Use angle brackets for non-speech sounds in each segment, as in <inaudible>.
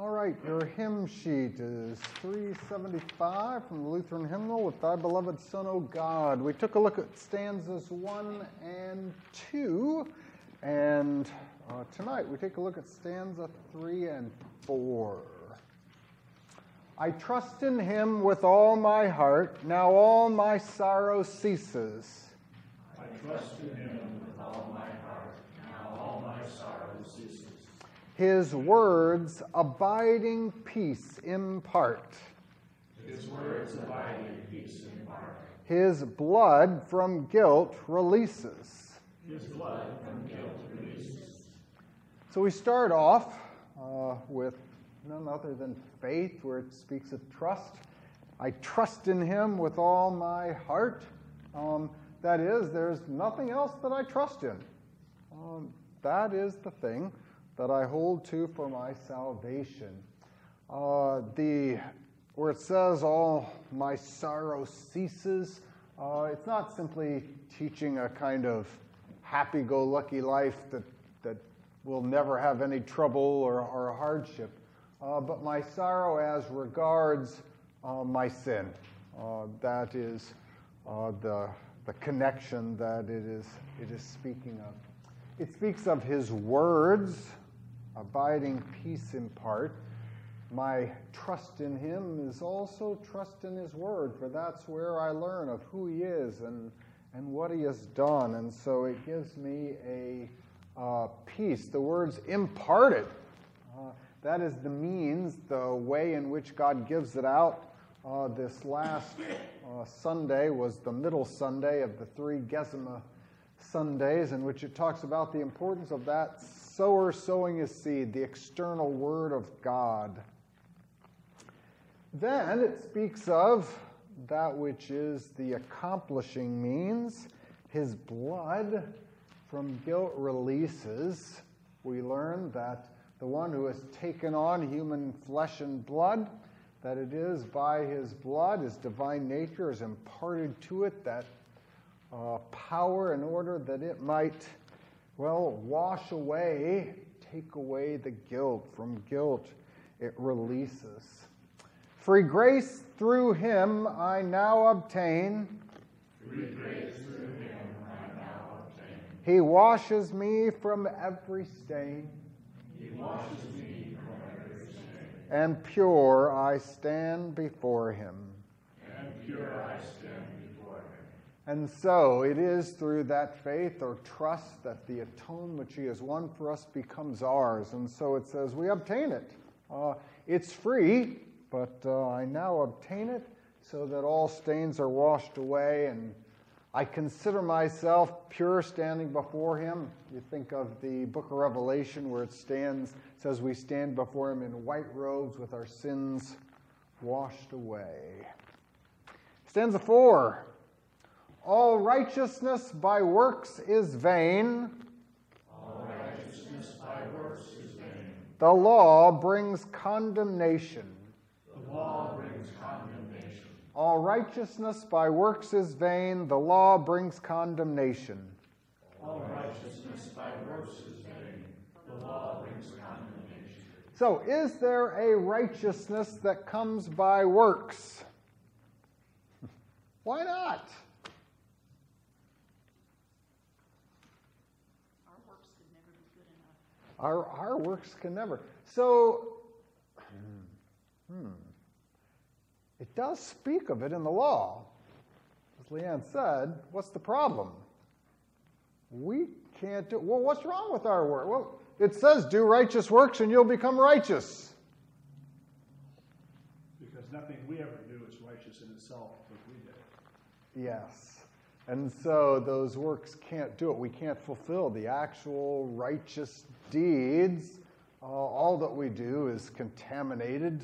All right, your hymn sheet is 375 from the Lutheran hymnal with Thy Beloved Son, O God. We took a look at stanzas 1 and 2, and uh, tonight we take a look at stanza 3 and 4. I trust in him with all my heart, now all my sorrow ceases. I trust in him with all my heart, now all my sorrow ceases. His words abiding peace impart. His words abiding peace impart. His blood from guilt releases. His blood from guilt releases. So we start off uh, with none other than faith, where it speaks of trust. I trust in him with all my heart. Um, that is, there's nothing else that I trust in. Um, that is the thing that I hold to for my salvation. Uh, the where it says all my sorrow ceases, uh, it's not simply teaching a kind of happy-go-lucky life that that will never have any trouble or, or hardship, uh, but my sorrow as regards uh, my sin. Uh, that is uh, the the connection that it is it is speaking of. It speaks of His words abiding peace impart. My trust in him is also trust in his word, for that's where I learn of who he is and, and what he has done. And so it gives me a uh, peace. The words imparted, uh, that is the means, the way in which God gives it out. Uh, this last uh, Sunday was the middle Sunday of the three Gesima Sundays, in which it talks about the importance of that sower sowing his seed, the external word of God. Then it speaks of that which is the accomplishing means. His blood from guilt releases. We learn that the one who has taken on human flesh and blood, that it is by his blood, his divine nature is imparted to it, that uh, power in order that it might well, wash away, take away the guilt. From guilt, it releases. Free grace through him I now obtain. Free grace through him I now obtain. He washes me from every stain. He washes me from every stain. And pure I stand before him. And so it is through that faith or trust that the atonement He has won for us becomes ours. And so it says we obtain it. Uh, it's free, but uh, I now obtain it so that all stains are washed away and I consider myself pure standing before him. You think of the book of Revelation where it stands, says we stand before him in white robes with our sins washed away. Stanza 4 all righteousness by works is vain. All righteousness by works is vain. The law brings condemnation. The law brings condemnation. All righteousness by works is vain. The law brings condemnation. All righteousness by works is vain. The law brings condemnation. So, is there a righteousness that comes by works? <laughs> Why not? Our, our works can never. So, hmm, it does speak of it in the law. As Leanne said, what's the problem? We can't do Well, what's wrong with our work? Well, it says do righteous works and you'll become righteous. Because nothing we ever do is righteous in itself, but we did. Yes. And so those works can't do it. We can't fulfill the actual righteous deeds. Uh, all that we do is contaminated.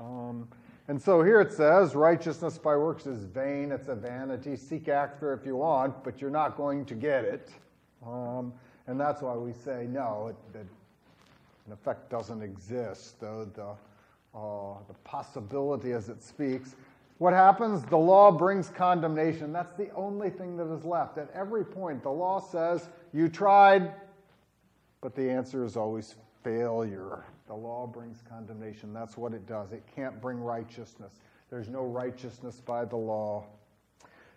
Um, and so here it says, righteousness by works is vain. It's a vanity. Seek after if you want, but you're not going to get it. Um, and that's why we say no, it, it in effect doesn't exist, though the, uh, the possibility as it speaks. What happens? The law brings condemnation. That's the only thing that is left. At every point, the law says, You tried, but the answer is always failure. The law brings condemnation. That's what it does. It can't bring righteousness. There's no righteousness by the law.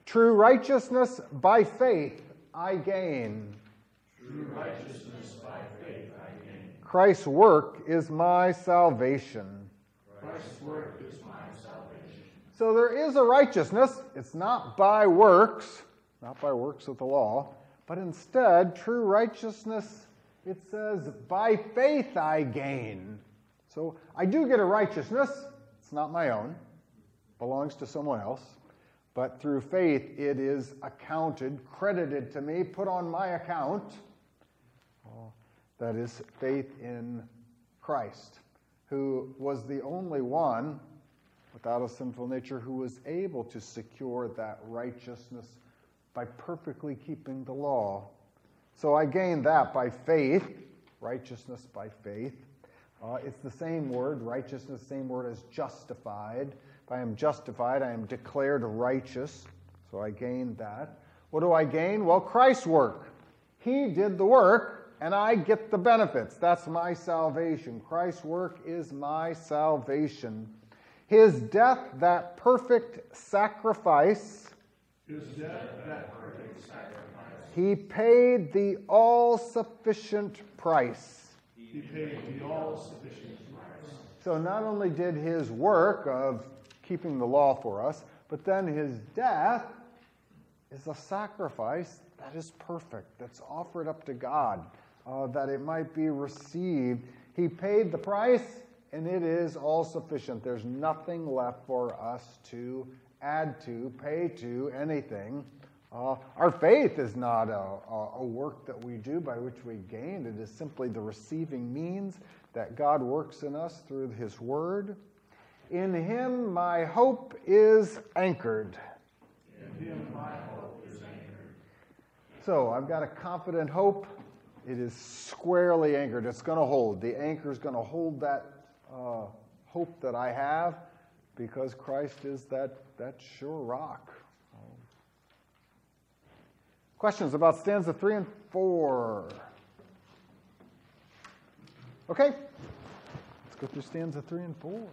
True righteousness by faith I gain. True righteousness by faith I gain. Christ's work is my salvation. Christ's work is my salvation. So there is a righteousness. It's not by works, not by works of the law, but instead, true righteousness, it says, by faith I gain. So I do get a righteousness. It's not my own, belongs to someone else. But through faith, it is accounted, credited to me, put on my account. Oh, that is faith in Christ, who was the only one without a sinful nature who was able to secure that righteousness by perfectly keeping the law. So I gained that by faith, righteousness by faith. Uh, it's the same word, righteousness, same word as justified. If I am justified, I am declared righteous. So I gained that. What do I gain? Well, Christ's work. He did the work, and I get the benefits. That's my salvation. Christ's work is my salvation. His death, that perfect sacrifice, His death, that perfect sacrifice. He paid the all sufficient price. He paid the all sufficient price. So not only did his work of keeping the law for us, but then his death is a sacrifice that is perfect, that's offered up to God, uh, that it might be received. He paid the price, and it is all sufficient. There's nothing left for us to add to, pay to, anything. Uh, our faith is not a, a, work that we do by which we gain, it is simply the receiving means that God works in us through His Word. In Him my hope is anchored. In him my hope is anchored. So I've got a confident hope. It is squarely anchored. It's going to hold. The anchor is going to hold that uh, hope that I have because Christ is that, that sure rock. Questions about stanza three and four? Okay, let's go through stanza three and four.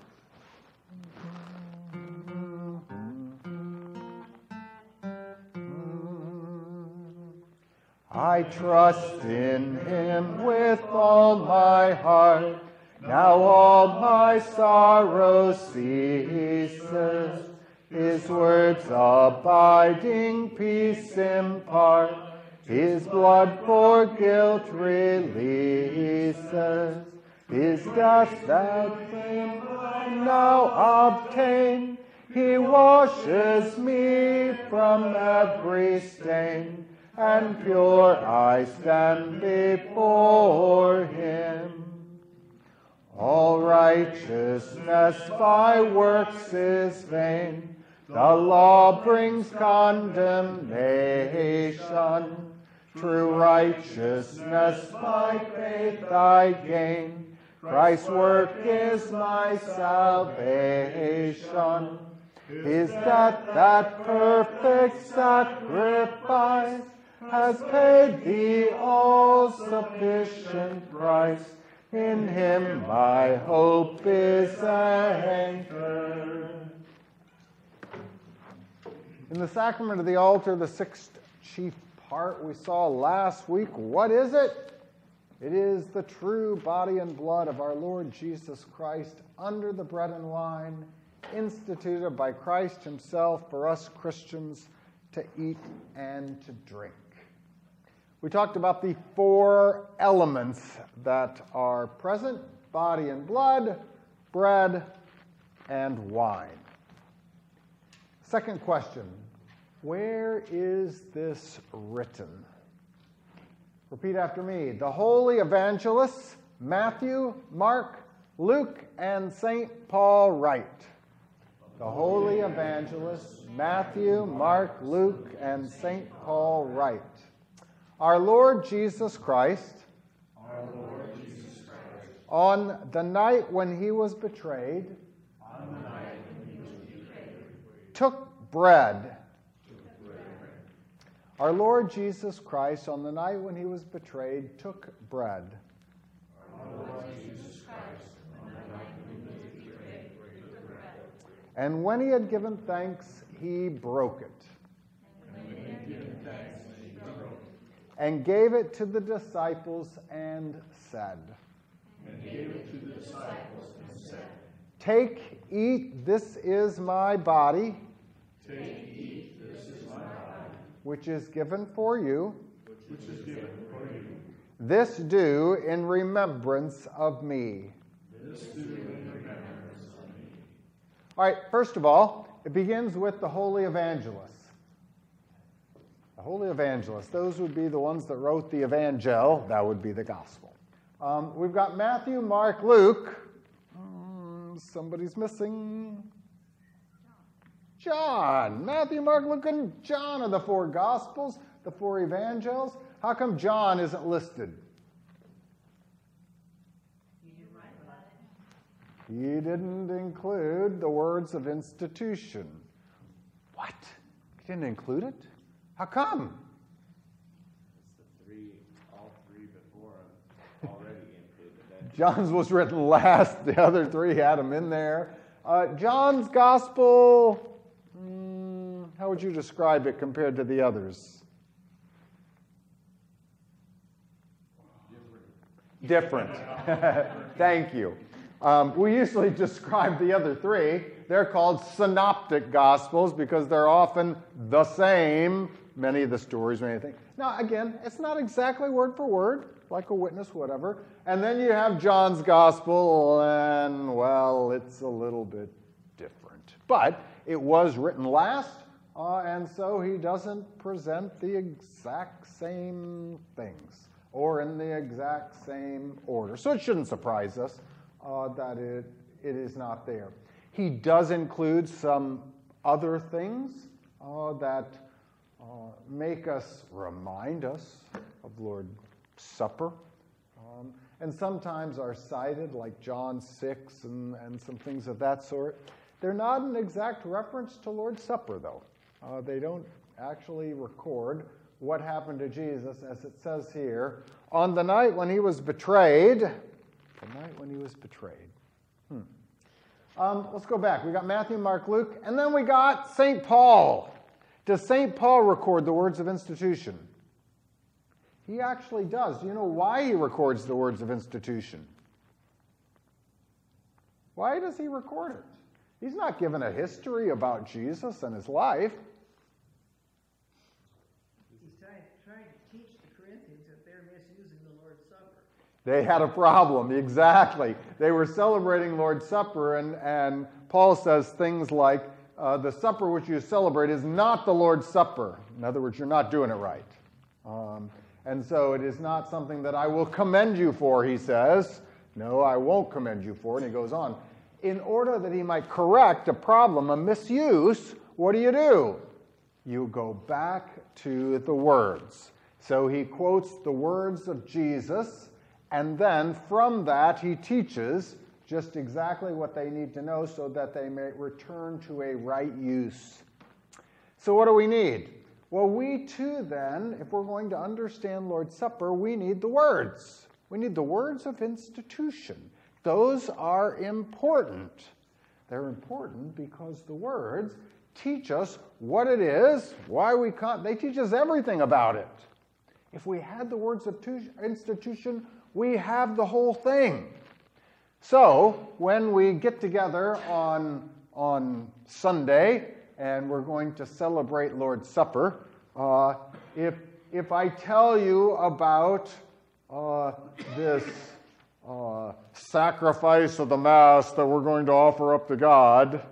I trust in him with all my heart. Now all my sorrow ceases. His words abiding peace impart. His blood for guilt releases. His death that fame I now obtain. He washes me from every stain and pure I stand before him. All righteousness by works is vain. The law brings condemnation. True righteousness by faith I gain. Christ's work is my salvation. His death, that perfect sacrifice, has paid the all sufficient price. In him my hope is anchored. In the sacrament of the altar, the sixth chief part we saw last week, what is it? It is the true body and blood of our Lord Jesus Christ under the bread and wine, instituted by Christ Himself for us Christians to eat and to drink. We talked about the four elements that are present body and blood, bread, and wine. Second question Where is this written? Repeat after me. The holy evangelists Matthew, Mark, Luke, and St. Paul write. The holy evangelists Matthew, Mark, Luke, and St. Paul write. Our Lord Jesus Christ, on the night when he was betrayed, took bread. Our Lord Jesus Christ, on the night when he was betrayed, took bread. And when he had given thanks, he broke it. And, gave it to the disciples and said, disciples and said Take, eat, this is my body. Take, eat, which is given for you. which is given for you. This do in remembrance of me. This do in remembrance of me. All right, first of all, it begins with the holy evangelists. The holy evangelists, those would be the ones that wrote the evangel, that would be the gospel. Um, we've got Matthew, Mark, Luke. Um, somebody's missing. John. Matthew, Mark, Luke, and John are the four gospels, the four evangels. How come John isn't listed? He didn't include the words of institution. What? He didn't include it? How come? The three, all three before him already included that. <laughs> John's was written last. The other three had them in there. Uh, John's gospel, how would you describe it compared to the others? Different. <laughs> Thank you. Um, we usually <laughs> describe the other three. They're called synoptic gospels because they're often the same, many of the stories, many things. Now, again, it's not exactly word for word, like a witness, whatever. And then you have John's gospel, and, well, it's a little bit different. But it was written last, uh, and so he doesn't present the exact same things or in the exact same order. So it shouldn't surprise us uh, that it, it is not there. He does include some other things uh, that uh, make us remind us of Lord Supper. Um, and sometimes are cited, like John 6 and, and some things of that sort. They're not an exact reference to Lord's Supper, though. Uh, they don't actually record what happened to Jesus, as it says here, on the night when he was betrayed. The night when he was betrayed. Hmm. Um, let's go back. We got Matthew, Mark, Luke, and then we got St. Paul. Does St. Paul record the words of institution? He actually does. Do you know why he records the words of institution? Why does he record it? He's not given a history about Jesus and his life. He's trying, trying to teach the Corinthians that they're misusing the Lord's Supper. They had a problem, exactly. They were celebrating Lord's Supper, and, and Paul says things like, uh, The supper which you celebrate is not the Lord's Supper. In other words, you're not doing it right. Um, and so it is not something that I will commend you for, he says. No, I won't commend you for. And he goes on. In order that he might correct a problem, a misuse, what do you do? You go back to the words. So he quotes the words of Jesus, and then from that he teaches just exactly what they need to know so that they may return to a right use. So, what do we need? Well, we too, then, if we're going to understand Lord's Supper, we need the words. We need the words of institution. Those are important. They're important because the words teach us what it is, why we can't, they teach us everything about it. If we had the words of institution, we have the whole thing. So, when we get together on, on Sunday and we're going to celebrate Lord's Supper, uh, if, if I tell you about uh, this uh, sacrifice of the Mass that we're going to offer up to God,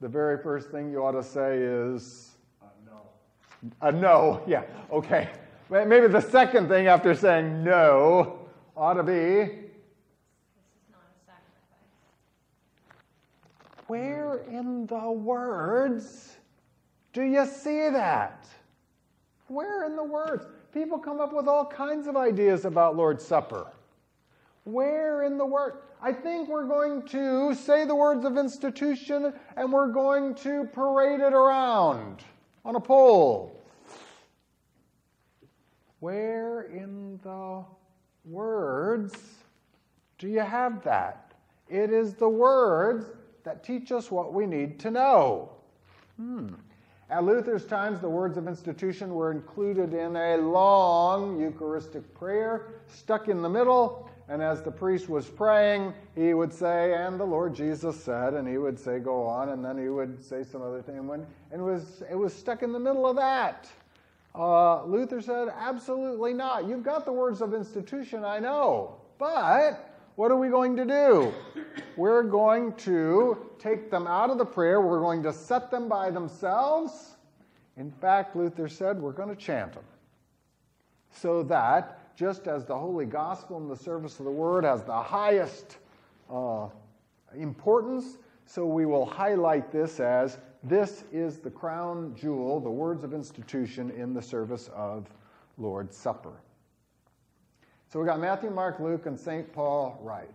the very first thing you ought to say is, Uh, no. a no. Yeah, okay. Maybe the second thing after saying no ought to be, where in the words do you see that? Where in the words? People come up with all kinds of ideas about Lord's Supper. Where in the word? I think we're going to say the words of institution and we're going to parade it around on a pole. Where in the words do you have that? It is the words that teach us what we need to know. Hmm. At Luther's times, the words of institution were included in a long Eucharistic prayer, stuck in the middle, and as the priest was praying, he would say, and the Lord Jesus said, and he would say, go on, and then he would say some other thing. And, it, was, it was stuck in the middle of that. Uh, Luther said, absolutely not. You've got the words of institution, I know. But what are we going to do? We're going to take them out of the prayer. We're going to set them by themselves. In fact, Luther said, we're going to chant them. So that just as the Holy Gospel and the service of the Word has the highest uh, importance, so we will highlight this as this is the crown jewel, the words of institution in the service of Lord's Supper. So we got Matthew, Mark, Luke, and St. Paul right.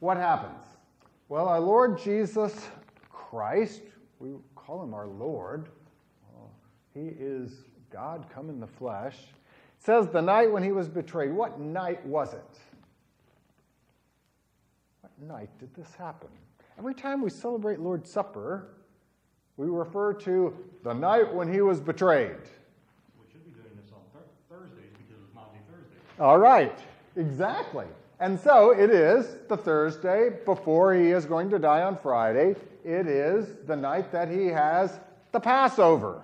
What happens? Well, our Lord Jesus Christ, we call him our Lord, he is God come in the flesh says the night when he was betrayed. What night was it? What night did this happen? Every time we celebrate Lord's Supper, we refer to the night when he was betrayed. We should be doing this on thir- Thursdays because it's Maundy Thursday. All right, exactly. And so it is the Thursday before he is going to die on Friday. It is the night that he has the Passover.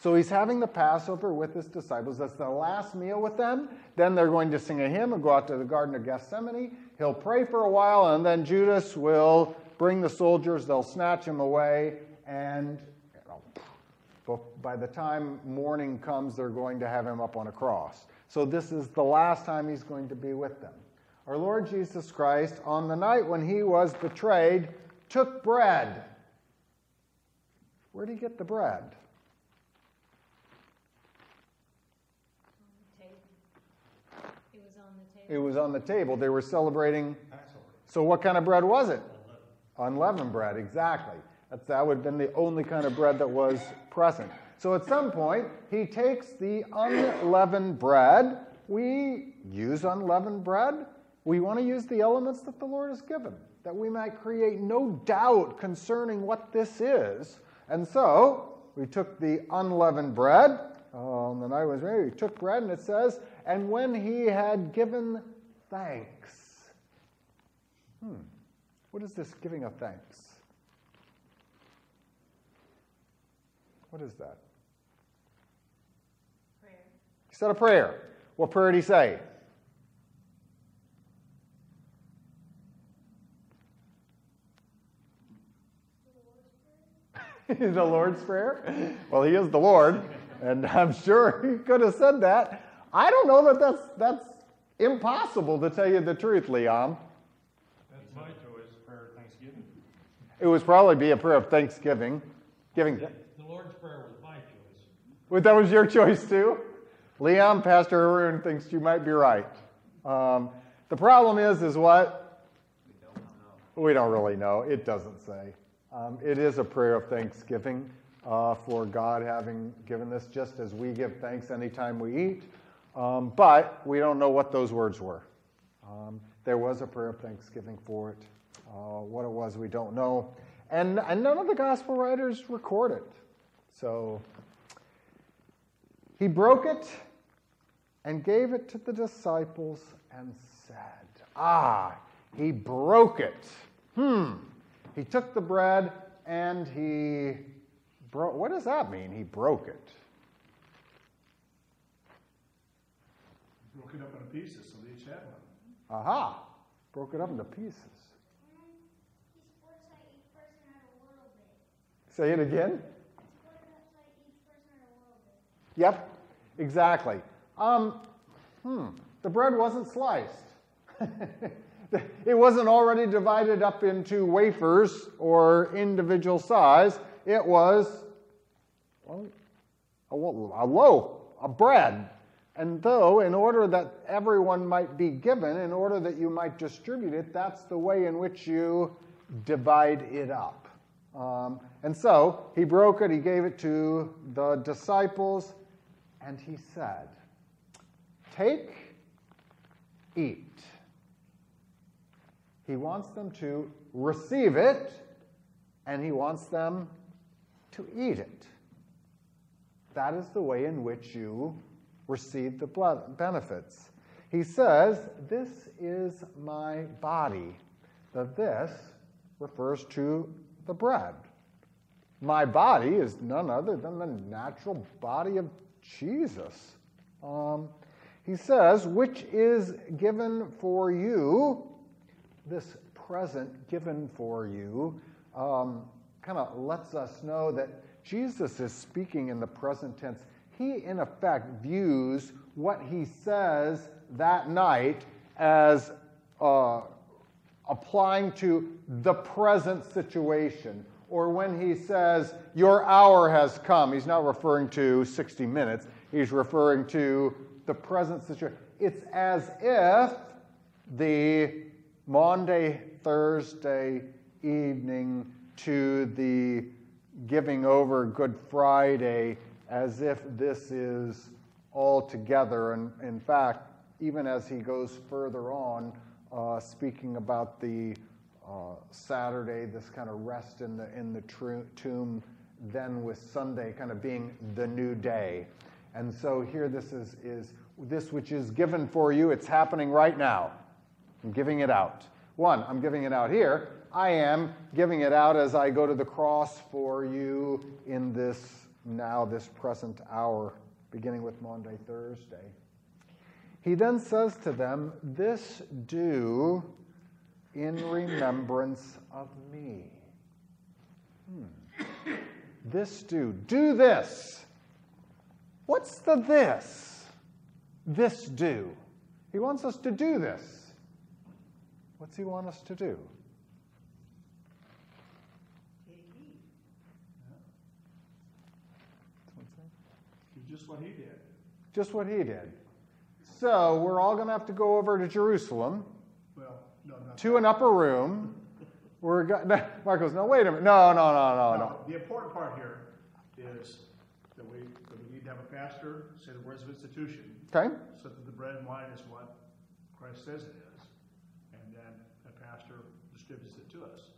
So he's having the Passover with his disciples. That's the last meal with them. Then they're going to sing a hymn and go out to the Garden of Gethsemane. He'll pray for a while, and then Judas will bring the soldiers. They'll snatch him away. And by the time morning comes, they're going to have him up on a cross. So this is the last time he's going to be with them. Our Lord Jesus Christ, on the night when he was betrayed, took bread. Where did he get the bread? It was on the table. They were celebrating. So, what kind of bread was it? Unleavened bread, exactly. That would have been the only kind of bread that was present. So, at some point, he takes the unleavened bread. We use unleavened bread. We want to use the elements that the Lord has given, that we might create no doubt concerning what this is. And so, we took the unleavened bread. Um, and I was ready. We took bread, and it says, and when he had given thanks. Hmm. What is this giving of thanks? What is that? Prayer. He said a prayer. What prayer did he say? <laughs> the Lord's Prayer? Well, he is the Lord, and I'm sure he could have said that. I don't know that that's, that's impossible to tell you the truth, Leon. That's my choice, prayer of thanksgiving. It would probably be a prayer of thanksgiving. Giving. The Lord's Prayer was my that was your choice too? Leon, Pastor Haroon thinks you might be right. Um, the problem is, is what? We don't know. We don't really know. It doesn't say. Um, it is a prayer of thanksgiving uh, for God having given this, just as we give thanks anytime we eat. Um, but we don't know what those words were. Um, there was a prayer of thanksgiving for it. Uh, what it was, we don't know. And, and none of the gospel writers record it. So he broke it and gave it to the disciples and said, Ah, he broke it. Hmm. He took the bread and he broke. What does that mean? He broke it. Broke it up into pieces so they each had one. Aha! Broke it up into pieces. Say it again. Yep, exactly. Um, hmm, the bread wasn't sliced. <laughs> it wasn't already divided up into wafers or individual size. It was a loaf, a bread. And though, in order that everyone might be given, in order that you might distribute it, that's the way in which you divide it up. Um, and so he broke it, he gave it to the disciples, and he said, Take, eat. He wants them to receive it and he wants them to eat it. That is the way in which you receive the benefits. He says, This is my body. The this refers to the bread. My body is none other than the natural body of Jesus. Um, he says, which is given for you, this present given for you, um, kind of lets us know that Jesus is speaking in the present tense. He, in effect, views what he says that night as uh, applying to the present situation. Or when he says, Your hour has come, he's not referring to 60 minutes, he's referring to the present situation. It's as if the Maundy, Thursday evening to the giving over Good Friday, as if this is all together. And in fact, even as he goes further on, uh, speaking about the uh, Saturday, this kind of rest in the, in the tr- tomb, then with Sunday kind of being the new day. And so here this is, is this which is given for you, it's happening right now. I'm giving it out. One, I'm giving it out here. I am giving it out as I go to the cross for you in this now, this present hour, beginning with Maundy, Thursday. He then says to them, This do in remembrance of me. Hmm. This do. Do this. What's the this? This do. He wants us to do this. What's he want us to do? Just what he did. Just what he did. So we're all going to have to go over to Jerusalem. Well, to an upper room. We're go- <laughs> Mark goes, no, wait a minute. No, no, no, no, no. The important part here is that we, that we need to have a pastor say the words of institution. Okay. So that the bread and wine is what Christ says it is. And then a pastor distributes it to us.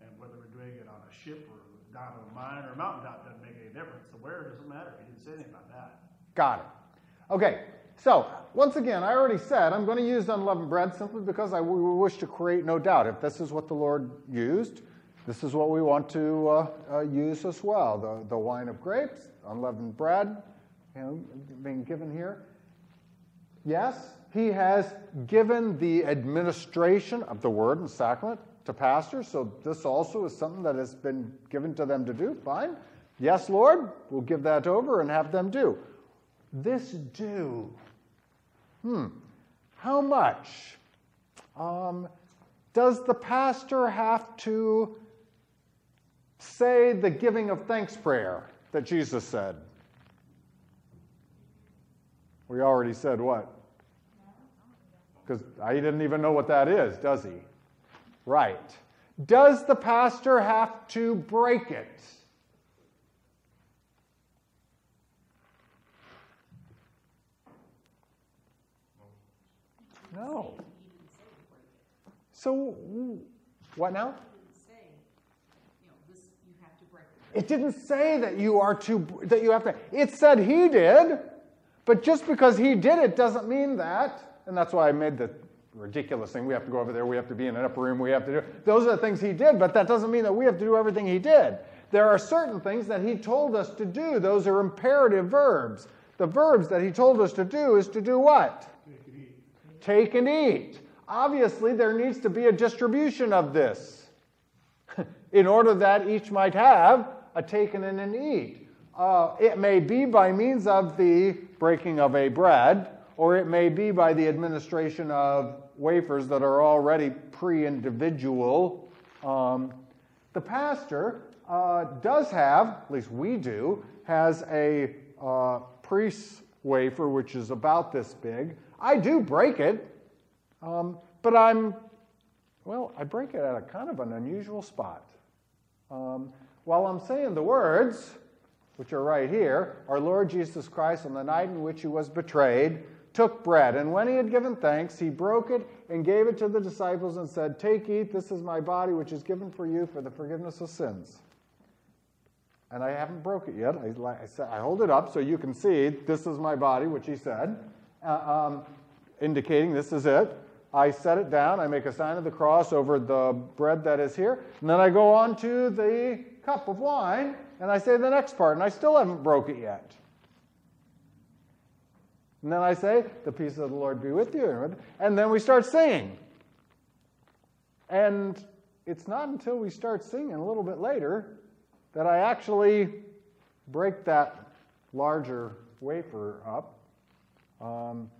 And whether we're doing it on a ship or down a mine or a mountaintop doesn't make any difference. The where doesn't matter. He didn't say anything about that. Got it. Okay. So, once again, I already said I'm going to use unleavened bread simply because I wish to create no doubt. If this is what the Lord used, this is what we want to uh, uh, use as well. The, the wine of grapes, unleavened bread, you know, being given here. Yes, he has given the administration of the word and sacrament to pastors, so this also is something that has been given to them to do. Fine. Yes, Lord, we'll give that over and have them do. This do Hmm, how much? Um, does the pastor have to say the giving of thanks prayer that Jesus said? We already said what? Because he didn't even know what that is, does he? Right. Does the pastor have to break it? No. So, what now? It didn't say that you are to that you have to. It said he did, but just because he did it doesn't mean that. And that's why I made the ridiculous thing. We have to go over there. We have to be in an upper room. We have to do. Those are the things he did, but that doesn't mean that we have to do everything he did. There are certain things that he told us to do. Those are imperative verbs. The verbs that he told us to do is to do what? Take and eat. Obviously, there needs to be a distribution of this <laughs> in order that each might have a taken and an eat. Uh, it may be by means of the breaking of a bread, or it may be by the administration of wafers that are already pre individual. Um, the pastor uh, does have, at least we do, has a uh, priest's wafer which is about this big. I do break it, um, but I'm, well, I break it at a kind of an unusual spot. Um, while I'm saying the words, which are right here, our Lord Jesus Christ, on the night in which he was betrayed, took bread, and when he had given thanks, he broke it and gave it to the disciples and said, Take, eat, this is my body, which is given for you for the forgiveness of sins. And I haven't broke it yet. I, I, said, I hold it up so you can see this is my body, which he said, uh, um, indicating this is it. I set it down. I make a sign of the cross over the bread that is here. And then I go on to the cup of wine and I say the next part, and I still haven't broke it yet. And then I say, The peace of the Lord be with you. And then we start singing. And it's not until we start singing a little bit later that I actually break that larger wafer up. Um,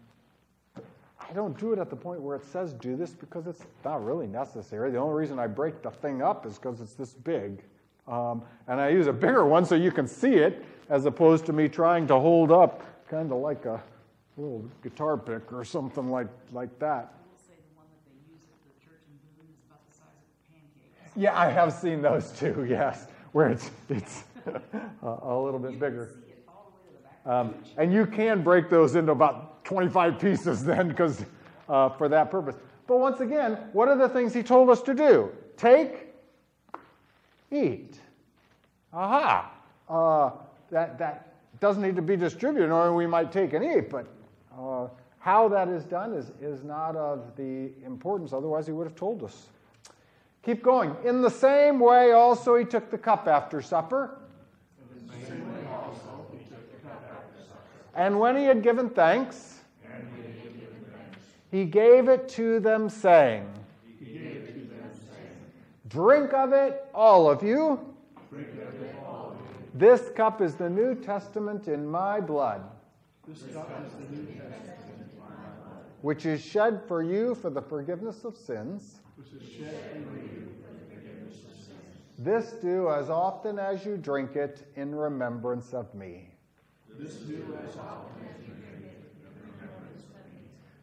I don't do it at the point where it says do this because it's not really necessary. The only reason I break the thing up is because it's this big. Um, and I use a bigger one so you can see it as opposed to me trying to hold up kind of like a little guitar pick or something like, like that. Yeah, I have seen those too, <laughs> yes, where it's, it's <laughs> a little bit bigger. Um, and you can break those into about 25 pieces <laughs> then because uh, for that purpose. But once again, what are the things he told us to do? Take, eat. Aha. Uh, that, that doesn't need to be distributed, or we might take and eat, but uh, how that is done is, is not of the importance, otherwise, he would have told us. Keep going. In the same way, also, he took the cup after supper. And when he had given thanks, he gave it to them, saying, Drink of it, all of you. This cup is the New Testament in my blood, which is shed for you for the forgiveness of sins. This do as often as you drink it in remembrance of me.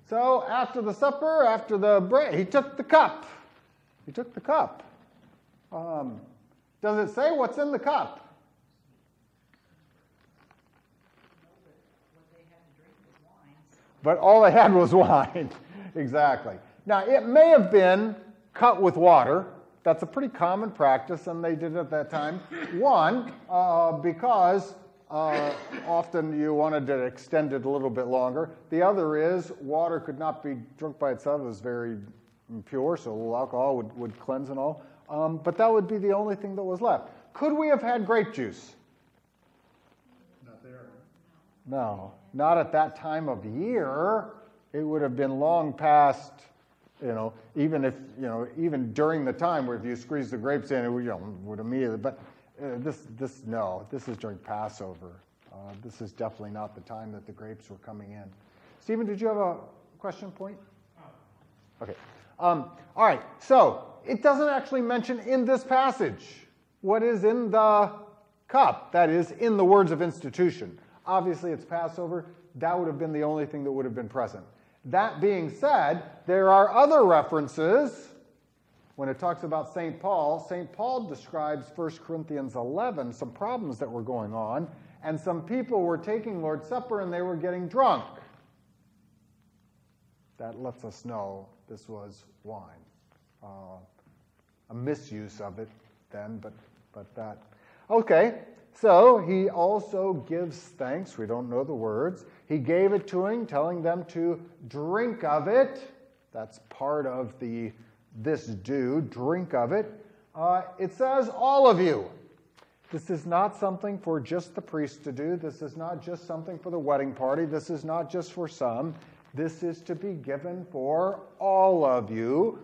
So after the supper, after the bread, he took the cup. He took the cup. Um, does it say what's in the cup? But all they had was wine. <laughs> exactly. Now, it may have been cut with water. That's a pretty common practice, and they did it at that time. One, uh, because uh, often you wanted to extend it a little bit longer. The other is water could not be drunk by itself. It was very impure, so a little alcohol would, would cleanse and all. Um, but that would be the only thing that was left. Could we have had grape juice? Not there. No, not at that time of year. It would have been long past, you know, even if, you know, even during the time where if you squeeze the grapes in, it would, you know, would immediately, but uh, this, this, no, this is during Passover. Uh, this is definitely not the time that the grapes were coming in. Stephen, did you have a question point? Okay. Um, all right, so it doesn't actually mention in this passage what is in the cup, that is, in the words of institution. Obviously, it's Passover. That would have been the only thing that would have been present. That being said, there are other references. When it talks about St. Paul, St. Paul describes 1 Corinthians 11, some problems that were going on, and some people were taking Lord's Supper and they were getting drunk. That lets us know this was wine. Uh, a misuse of it then, but, but that. Okay, so he also gives thanks. We don't know the words. He gave it to him, telling them to drink of it. That's part of the this do, drink of it. Uh, it says, all of you. This is not something for just the priest to do. This is not just something for the wedding party. This is not just for some. This is to be given for all of you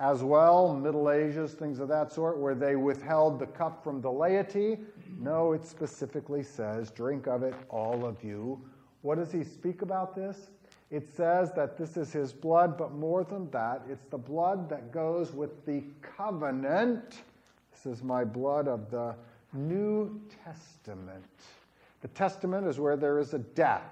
as well, Middle Ages, things of that sort, where they withheld the cup from the laity. No, it specifically says, drink of it, all of you. What does he speak about this? It says that this is his blood, but more than that, it's the blood that goes with the covenant. This is my blood of the New Testament. The Testament is where there is a death.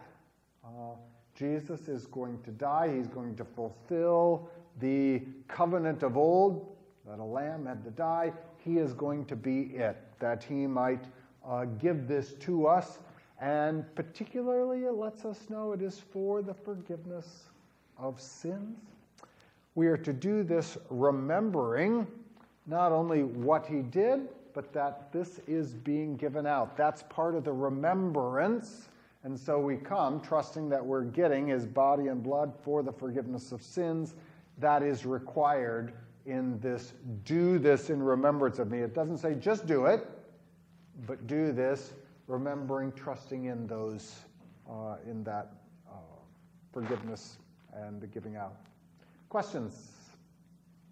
Uh, Jesus is going to die, he's going to fulfill the covenant of old, that a lamb had to die. He is going to be it, that he might uh, give this to us. And particularly, it lets us know it is for the forgiveness of sins. We are to do this remembering not only what he did, but that this is being given out. That's part of the remembrance. And so we come trusting that we're getting his body and blood for the forgiveness of sins. That is required in this do this in remembrance of me. It doesn't say just do it, but do this remembering, trusting in those, uh, in that uh, forgiveness and the giving out. Questions?